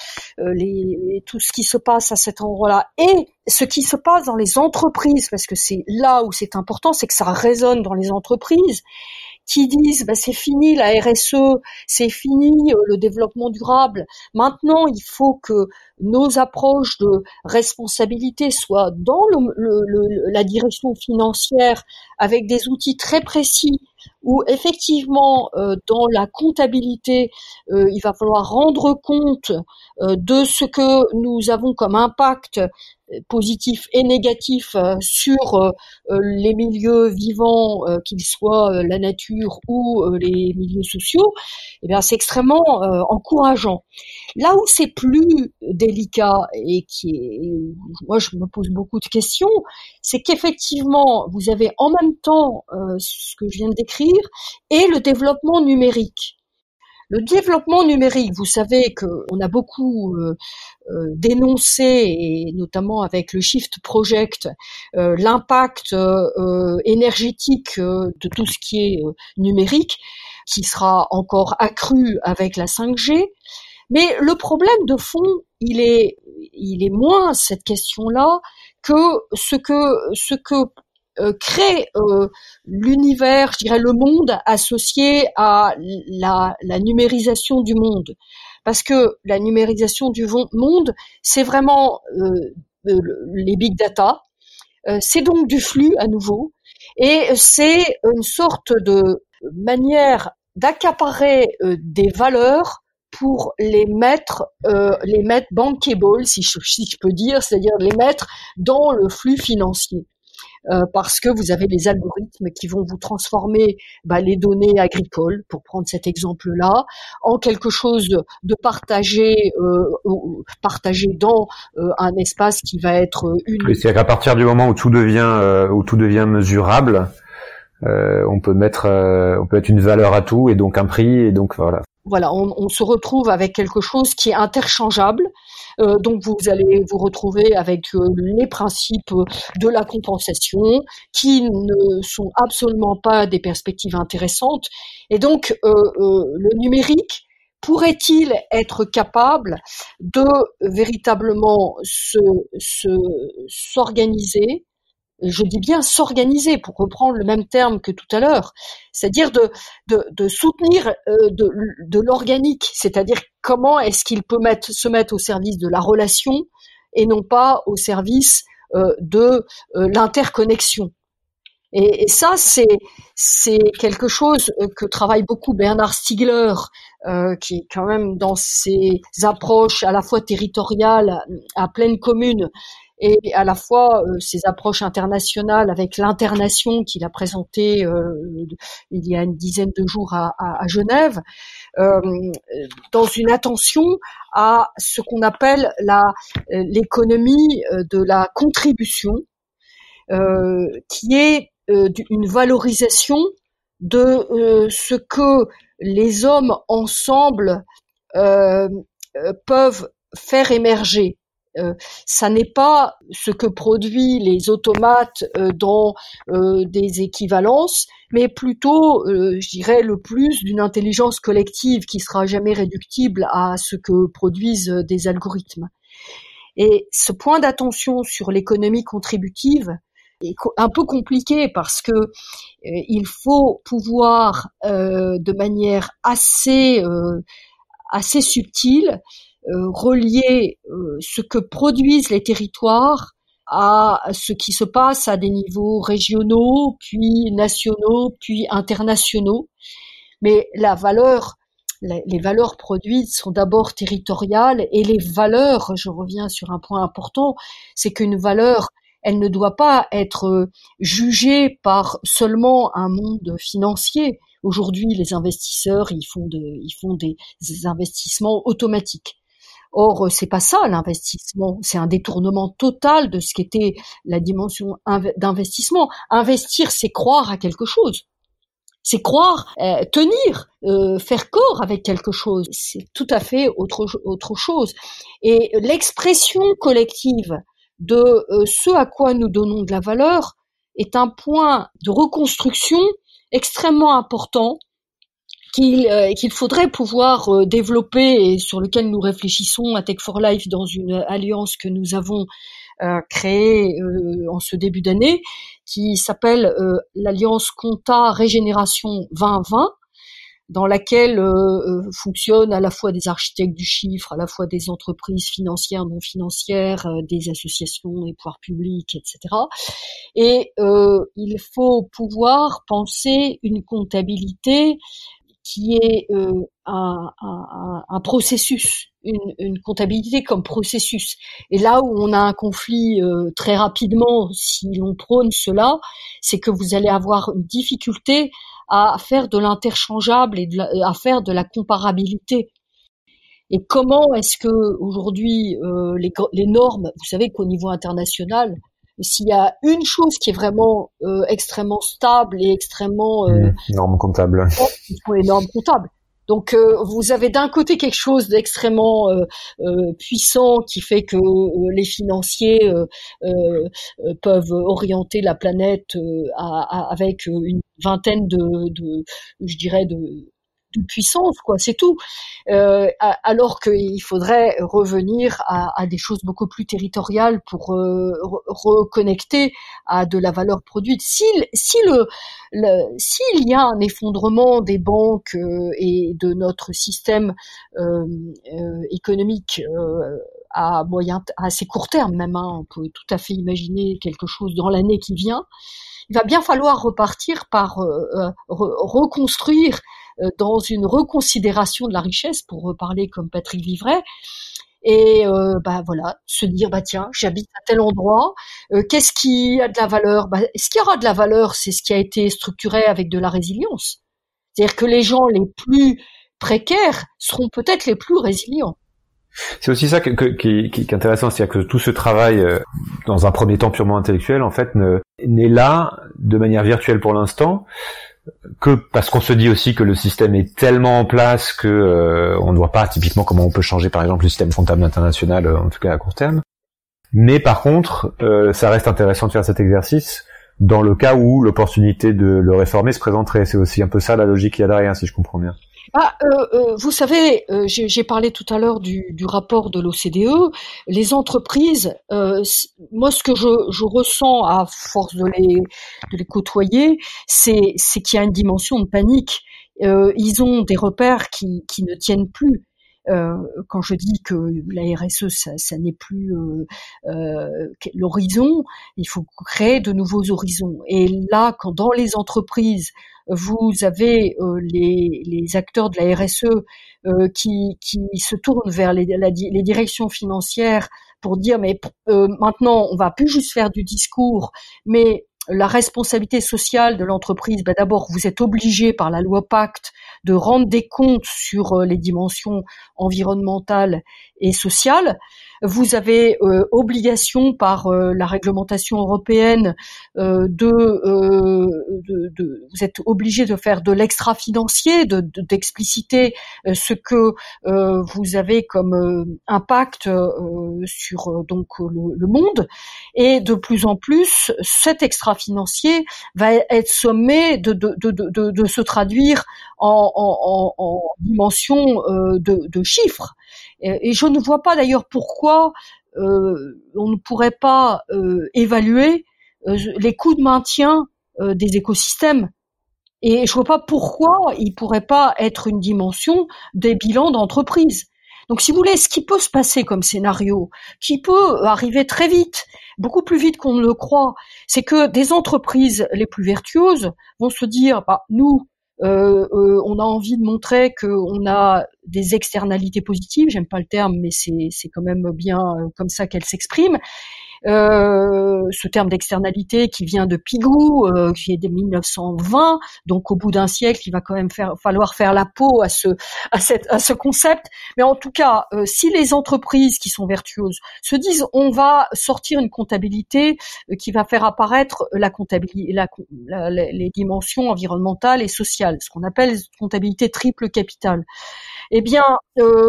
les, tout ce qui se passe à cet endroit-là et ce qui se passe dans les entreprises, parce que c'est là où c'est important, c'est que ça résonne dans les entreprises qui disent bah, c'est fini la RSE, c'est fini euh, le développement durable. Maintenant, il faut que nos approches de responsabilité soient dans la direction financière avec des outils très précis où effectivement euh, dans la comptabilité euh, il va falloir rendre compte de ce que nous avons comme impact positif et négatif sur les milieux vivants, qu'ils soient la nature ou les milieux sociaux, eh bien c'est extrêmement encourageant. Là où c'est plus délicat et qui est, moi je me pose beaucoup de questions, c'est qu'effectivement vous avez en même temps ce que je viens de décrire et le développement numérique. Le développement numérique, vous savez qu'on a beaucoup euh, euh, dénoncé, et notamment avec le Shift Project, euh, l'impact énergétique de tout ce qui est numérique, qui sera encore accru avec la 5G. Mais le problème de fond, il est, il est moins cette question-là que ce que ce que crée euh, l'univers, je dirais le monde associé à la, la, numérisation du monde. Parce que la numérisation du monde, c'est vraiment euh, les big data, c'est donc du flux à nouveau, et c'est une sorte de manière d'accaparer des valeurs pour les mettre, euh, les mettre bankable, si je, si je peux dire, c'est-à-dire les mettre dans le flux financier. Euh, parce que vous avez les algorithmes qui vont vous transformer bah, les données agricoles, pour prendre cet exemple-là, en quelque chose de partagé, euh, partagé dans euh, un espace qui va être unique. C'est-à-dire qu'à partir du moment où tout devient, où tout devient mesurable, on peut mettre, on peut mettre une valeur à tout et donc un prix et donc voilà voilà, on, se retrouve avec quelque chose qui est interchangeable. Euh, donc vous allez vous retrouver avec euh, les principes de la compensation qui ne sont absolument pas des perspectives intéressantes. Et donc euh, le numérique pourrait-il être capable de véritablement se s'organiser je dis bien s'organiser pour reprendre le même terme que tout à l'heure, c'est-à-dire de, de, soutenir euh, de, de l'organique, c'est-à-dire comment est-ce qu'il peut mettre, se mettre au service de la relation et non pas au service euh, de euh, l'interconnexion. Et, ça, c'est quelque chose que travaille beaucoup Bernard Stiegler, qui est quand même dans ses approches à la fois territoriales, à pleine commune, et à la fois euh, ses approches internationales avec l'internation qu'il a présentée euh, il y a une dizaine de jours à, à, Genève, euh, dans une attention à ce qu'on appelle la l'économie de la contribution, qui est une valorisation de ce que les hommes ensemble peuvent faire émerger euh, ça n'est pas ce que produit les automates euh, dans euh, des équivalences, mais plutôt, je dirais, le plus d'une intelligence collective qui sera jamais réductible à ce que produisent des algorithmes. Et ce point d'attention sur l'économie contributive est un peu compliqué parce que il faut pouvoir, de manière assez assez subtile, euh, relier euh, ce que produisent les territoires à ce qui se passe à des niveaux régionaux, puis nationaux, puis internationaux. Mais les valeurs produites sont d'abord territoriales et les valeurs, je reviens sur un point important, c'est qu'une valeur, elle ne doit pas être jugée par seulement un monde financier. Aujourd'hui, les investisseurs, ils ils font des investissements automatiques. Or, c'est pas ça l'investissement, c'est un détournement total de ce qu'était la dimension d'investissement. Investir, c'est croire à quelque chose. C'est croire, euh, tenir, euh, faire corps avec quelque chose. C'est tout à fait autre, autre chose. Et l'expression collective de euh, ce à quoi nous donnons de la valeur est un point de reconstruction extrêmement important euh, qu'il faudrait pouvoir euh, développer et sur lequel nous réfléchissons à Tech for Life dans une alliance que nous avons euh, créée en ce début d'année, qui s'appelle l'alliance Compta Régénération 2020 dans laquelle fonctionnent à la fois des architectes du chiffre, à la fois des entreprises financières, non financières, des associations, des pouvoirs publics, etc. Et il faut pouvoir penser une comptabilité qui est euh, un, un, un, processus, une, une, comptabilité comme processus. Et là où on a un conflit euh, très rapidement, si l'on prône cela, c'est que vous allez avoir une difficulté à faire de l'interchangeable et à faire de la comparabilité. Et comment est-ce que aujourd'hui euh, les, les, normes, vous savez qu'au niveau international, s'il y a une chose qui est vraiment euh, extrêmement stable et extrêmement euh, mmh, sont les normes comptables. Donc euh, vous avez d'un côté quelque chose d'extrêmement euh, euh, puissant qui fait que les financiers peuvent orienter la planète avec une vingtaine de, de, je dirais, de, de puissance, quoi, c'est tout. Euh, alors qu'il faudrait revenir à, des choses beaucoup plus territoriales pour euh, reconnecter à de la valeur produite. Si, si le, s'il y a un effondrement des banques euh, et de notre système économique à moyen, à assez court terme même, hein, on peut tout à fait imaginer quelque chose dans l'année qui vient. Il va bien falloir repartir par reconstruire euh, dans une reconsidération de la richesse, pour reparler comme Patrick Vivray, et euh, bah voilà, se dire bah tiens, j'habite à tel endroit, euh, qu'est-ce qui a de la valeur? Bah, Ce qui aura de la valeur, c'est ce qui a été structuré avec de la résilience. C'est-à-dire que les gens les plus précaires seront peut-être les plus résilients. C'est aussi ça qui, est intéressant, c'est-à-dire que tout ce travail, dans un premier temps purement intellectuel, en fait, n'est là de manière virtuelle pour l'instant, que parce qu'on se dit aussi que le système est tellement en place que euh, on ne voit pas typiquement comment on peut changer par exemple le système comptable international euh, en tout cas à court terme. Mais par contre, euh, ça reste intéressant de faire cet exercice dans le cas où l'opportunité de le réformer se présenterait. C'est aussi un peu ça la logique qu'il y a derrière, si je comprends bien. Ah, euh, euh, vous savez, euh, j'ai parlé tout à l'heure du, rapport de l'OCDE. Les entreprises, moi, ce que je, ressens à force de les, de les côtoyer, c'est qu'il y a une dimension de panique. ils ont des repères qui ne tiennent plus. Euh, quand je dis que la RSE, ça, ça n'est plus euh, euh, l'horizon, il faut créer de nouveaux horizons. Et là, quand dans les entreprises, vous avez les, les, acteurs de la RSE qui, qui, se tournent vers les, les, directions financières pour dire mais maintenant on va plus juste faire du discours, mais la responsabilité sociale de l'entreprise, ben d'abord, vous êtes obligé par la loi Pacte de rendre des comptes sur euh, les dimensions environnementales et sociales. Vous avez euh, obligation par euh, la réglementation européenne de, de, vous êtes obligé de faire de l'extra-financier, d'expliciter ce que vous avez comme impact sur donc le, le, monde. Et de plus en plus, cet extra-financier va être sommé de, de, de, de se traduire en, en, en dimension de, de chiffres. Et, je ne vois pas d'ailleurs pourquoi euh, on ne pourrait pas euh, évaluer euh, les coûts de maintien des écosystèmes. Et je vois pas pourquoi il pourrait pas être une dimension des bilans d'entreprise. Donc, si vous voulez, ce qui peut se passer comme scénario, qui peut arriver très vite, beaucoup plus vite qu'on ne le croit, c'est que des entreprises les plus vertueuses vont se dire, bah, nous, euh, euh, on a envie de montrer qu'on a des externalités positives. J'aime pas le terme, mais c'est quand même bien euh, comme ça qu'elle s'exprime. Euh, ce terme d'externalité qui vient de Pigou, euh, qui est de 1920, donc au bout d'un siècle, il va quand même faire, falloir faire la peau à ce, à, à ce concept. Mais en tout cas, euh, si les entreprises qui sont vertueuses se disent, on va sortir une comptabilité qui va faire apparaître la comptabilité, la, les dimensions environnementales et sociales, ce qu'on appelle comptabilité triple capitale. Eh bien,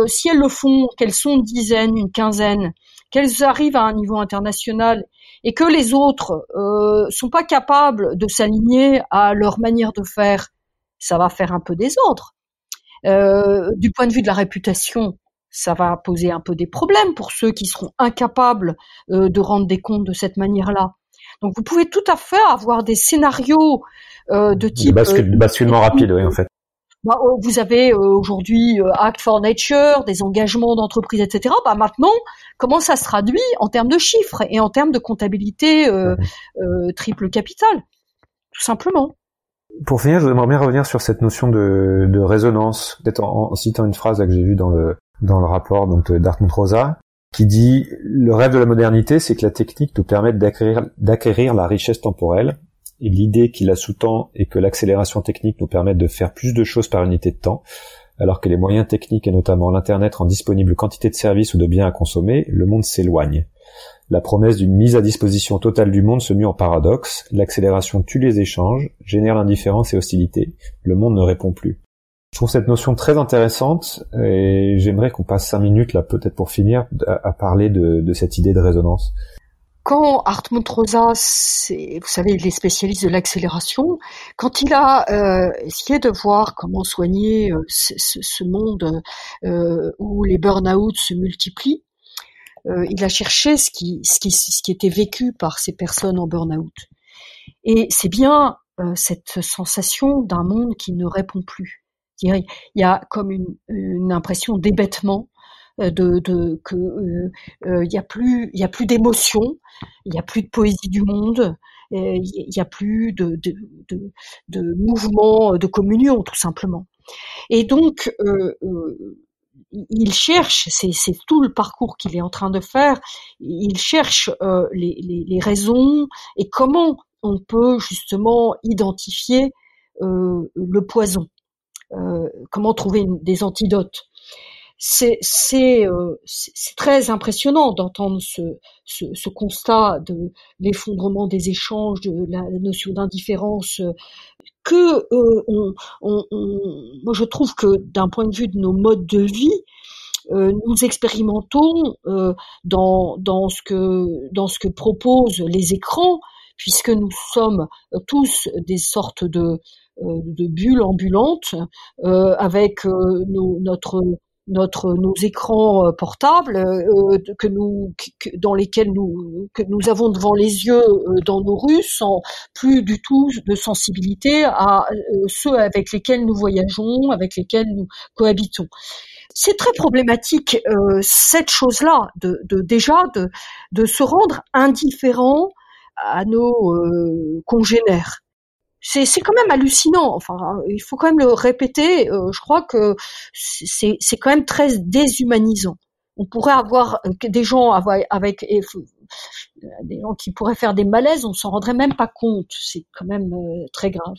si elles le font, qu'elles sont une dizaine, une quinzaine, qu'elles arrivent à un niveau international et que les autres euh, sont pas capables de s'aligner à leur manière de faire, ça va faire un peu désordre. Euh, du point de vue de la réputation, ça va poser un peu des problèmes pour ceux qui seront incapables euh, de rendre des comptes de cette manière-là. Donc vous pouvez tout à fait avoir des scénarios euh, de type bascule, basculement rapide, oui, en fait. Bah, oh, vous avez euh, aujourd'hui euh, Act for Nature, des engagements d'entreprise, etc. Bah, maintenant, comment ça se traduit en termes de chiffres et en termes de comptabilité euh, triple capital, tout simplement. Pour finir, je voudrais bien revenir sur cette notion de, de résonance, peut-être en, citant une phrase que j'ai vue dans le dans le rapport donc d'Artmut Rosa, qui dit le rêve de la modernité, c'est que la technique nous permette d'acquérir la richesse temporelle l'idée qui la sous-tend est que l'accélération technique nous permette de faire plus de choses par unité de temps, alors que les moyens techniques et notamment l'Internet rendent disponible quantité de services ou de biens à consommer, le monde s'éloigne. La promesse d'une mise à disposition totale du monde se mue en paradoxe, l'accélération tue les échanges, génère l'indifférence et hostilité, le monde ne répond plus. Je trouve cette notion très intéressante et j'aimerais qu'on passe cinq minutes là peut-être pour finir à, parler de cette idée de résonance quand Hartmut Rosa, vous savez, il est spécialiste de l'accélération, quand il a euh, essayé de voir comment soigner euh, ce, monde euh, où les burn-out se multiplient, il a cherché ce qui, ce, qui, ce qui était vécu par ces personnes en burn-out. Et c'est bien cette sensation d'un monde qui ne répond plus. Il y a comme une, une impression d'hébêtement, euh, de, de que il euh, euh, y a plus il y a plus d'émotion, il y a plus de poésie du monde, il y a plus de, de, de, de mouvement de communion tout simplement. Et donc il cherche, c'est tout le parcours qu'il est en train de faire, il cherche euh, les, les, les, raisons et comment on peut justement identifier euh, le poison, euh, comment trouver des antidotes c'est euh, c'est très impressionnant d'entendre ce, ce, ce, constat de l'effondrement des échanges, de la, notion d'indifférence. Que euh, on, on, moi je trouve que d'un point de vue de nos modes de vie, euh, nous expérimentons euh, dans, dans, ce que, dans ce que proposent les écrans, puisque nous sommes tous des sortes de, de bulles ambulantes avec notre notre nos écrans portables que nous dans lesquels nous que nous avons devant les yeux dans nos rues sans plus du tout de sensibilité à ceux avec lesquels nous voyageons avec lesquels nous cohabitons c'est très problématique euh, cette chose-là, de, déjà de, de se rendre indifférent à nos euh, congénères. C'est, quand même hallucinant. Enfin, il faut quand même le répéter. Euh, je crois que c'est, quand même très déshumanisant. On pourrait avoir des gens avec, avec des gens qui pourraient faire des malaises, on s'en rendrait même pas compte. C'est quand même très grave.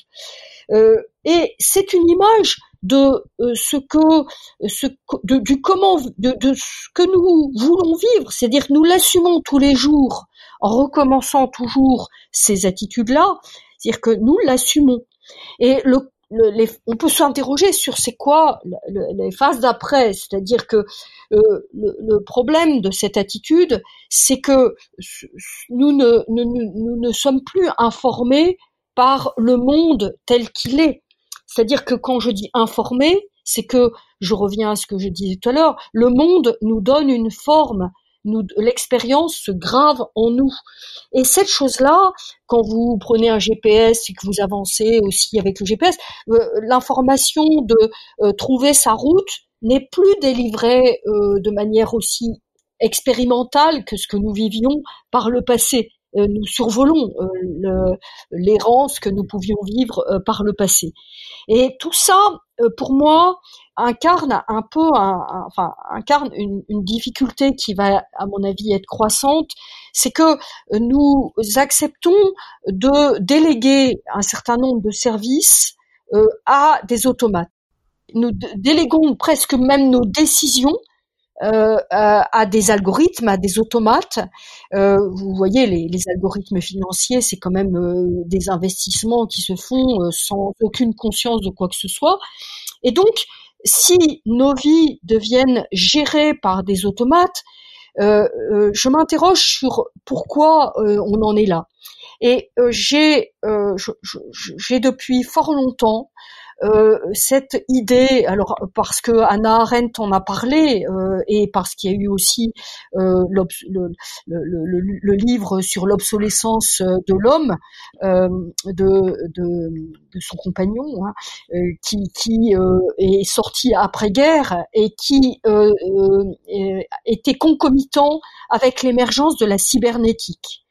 et c'est une image de euh, ce que ce du comment de, de ce que nous voulons vivre, c'est-à-dire nous l'assumons tous les jours en recommençant toujours ces attitudes-là, c'est-à-dire que nous l'assumons. Et on peut s'interroger sur c'est quoi les phases d'après, c'est-à-dire que euh, le, problème de cette attitude, c'est que nous ne, nous ne sommes plus informés par le monde tel qu'il est. C'est-à-dire que quand je dis informer, c'est que, je reviens à ce que je disais tout à l'heure, le monde nous donne une forme, l'expérience se grave en nous. Et cette chose-là, quand vous prenez un GPS et que vous avancez aussi avec le GPS, euh, l'information de euh, trouver sa route n'est plus délivrée euh, de manière aussi expérimentale que ce que nous vivions par le passé. Nous survolons l'errance que nous pouvions vivre par le passé. Et tout ça, pour moi, incarne un peu, enfin, incarne une, difficulté qui va, à mon avis, être croissante, c'est que nous acceptons de déléguer un certain nombre de services à des automates. Nous déléguons presque même nos décisions euh, à des algorithmes, à des automates. Euh, vous voyez, les, algorithmes financiers, c'est quand même euh, des investissements qui se font euh, sans aucune conscience de quoi que ce soit. Et donc, si nos vies deviennent gérées par des automates, je m'interroge sur pourquoi on en est là. Et j'ai, j'ai depuis fort longtemps euh, cette idée, alors parce que Anna Arendt en a parlé euh, et parce qu'il y a eu aussi euh, le, livre sur l'obsolescence de l'homme de, son compagnon, hein, qui, qui est sorti après-guerre et qui était concomitant avec l'émergence de la cybernétique.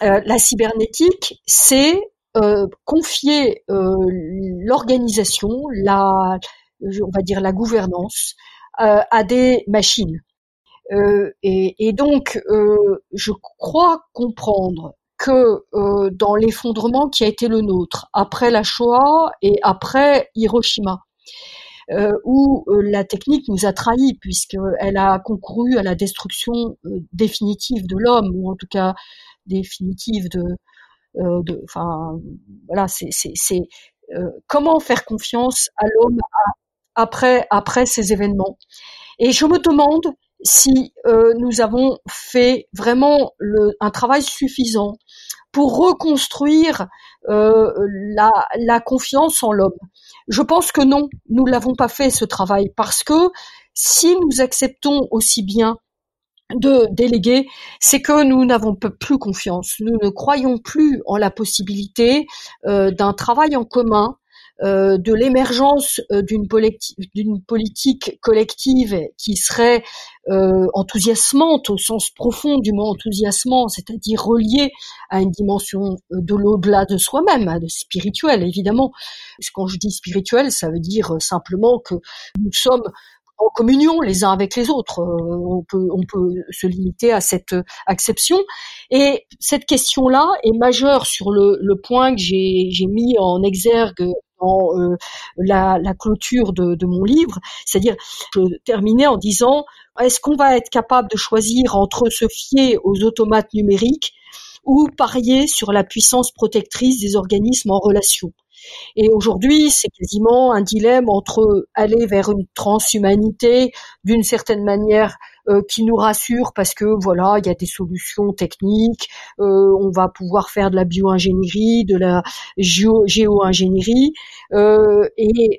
la cybernétique, c'est confier euh, l'organisation, la, on va dire la gouvernance, euh, à des machines. Et, donc, je crois comprendre que dans l'effondrement qui a été le nôtre après la Shoah et après Hiroshima, euh, où la technique nous a trahis puisqu'elle a concouru à la destruction définitive de l'homme ou en tout cas définitive de, euh, enfin, voilà, c'est euh, comment faire confiance à l'homme après ces événements. Et je me demande si euh, nous avons fait vraiment un travail suffisant pour reconstruire la, la, confiance en l'homme. Je pense que non, nous l'avons pas fait ce travail parce que si nous acceptons aussi bien de déléguer, c'est que nous n'avons plus confiance. Nous ne croyons plus en la possibilité euh, d'un travail en commun, euh, de l'émergence euh, d'une politique collective qui serait enthousiasmante au sens profond du mot enthousiasmant, c'est-à-dire reliée à une dimension de l'au-delà de soi-même, de spirituel évidemment. Quand je dis spirituel, ça veut dire simplement que nous sommes en communion les uns avec les autres. Euh, on peut, se limiter à cette acception. Et cette question-là est majeure sur le, point que j'ai mis en exergue dans euh, la, la, clôture de, de mon livre, c'est-à-dire je terminais en disant est-ce qu'on va être capable de choisir entre se fier aux automates numériques ou parier sur la puissance protectrice des organismes en relation? Et aujourd'hui, c'est quasiment un dilemme entre aller vers une transhumanité d'une certaine manière qui nous rassure parce que voilà, il y a des solutions techniques, on va pouvoir faire de la bioingénierie, de la géo-ingénierie, et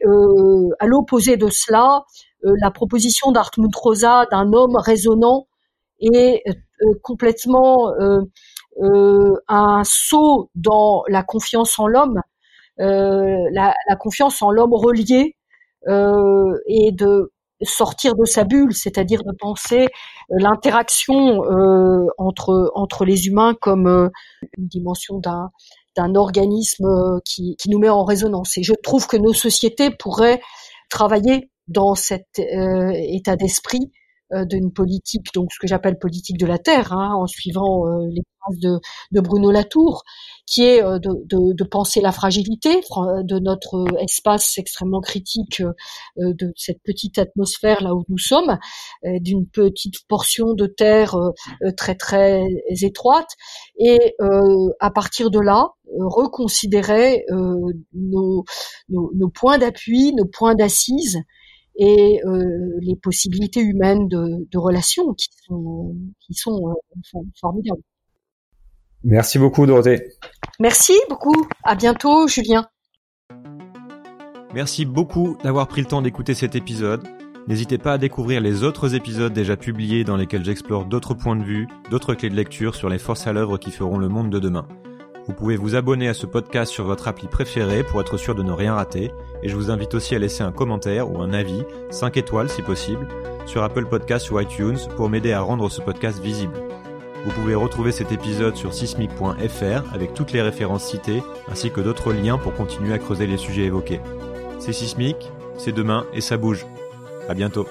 à l'opposé de cela, la proposition d'Artmut Rosa d'un homme raisonnant est complètement un saut dans la confiance en l'homme, la, la, confiance en l'homme relié euh, et de sortir de sa bulle, c'est-à-dire de penser euh, l'interaction euh, entre entre les humains comme une dimension d'un d'un organisme qui, qui nous met en résonance. Et je trouve que nos sociétés pourraient travailler dans cet état d'esprit euh, d'une politique, donc ce que j'appelle politique de la terre, hein, en suivant euh, les phrases de, de, Bruno Latour, qui est euh, de, de, de, penser la fragilité de notre espace extrêmement critique, de cette petite atmosphère là où nous sommes, d'une petite portion de terre très très étroite, et à partir de là, reconsidérer nos, nos, nos points d'appui, nos points d'assise, et euh, les possibilités humaines de, de, relations qui sont, qui sont, euh, sont formidables. Merci beaucoup Dorothée. Merci beaucoup. À bientôt Julien. Merci beaucoup d'avoir pris le temps d'écouter cet épisode. N'hésitez pas à découvrir les autres épisodes déjà publiés dans lesquels j'explore d'autres points de vue, d'autres clés de lecture sur les forces à l'œuvre qui feront le monde de demain. Vous pouvez vous abonner à ce podcast sur votre appli préférée pour être sûr de ne rien rater, et je vous invite aussi à laisser un commentaire ou un avis, 5 étoiles si possible, sur Apple Podcasts ou iTunes pour m'aider à rendre ce podcast visible. Vous pouvez retrouver cet épisode sur sismic.fr avec toutes les références citées, ainsi que d'autres liens pour continuer à creuser les sujets évoqués. C'est Sismic, c'est demain et ça bouge. À bientôt.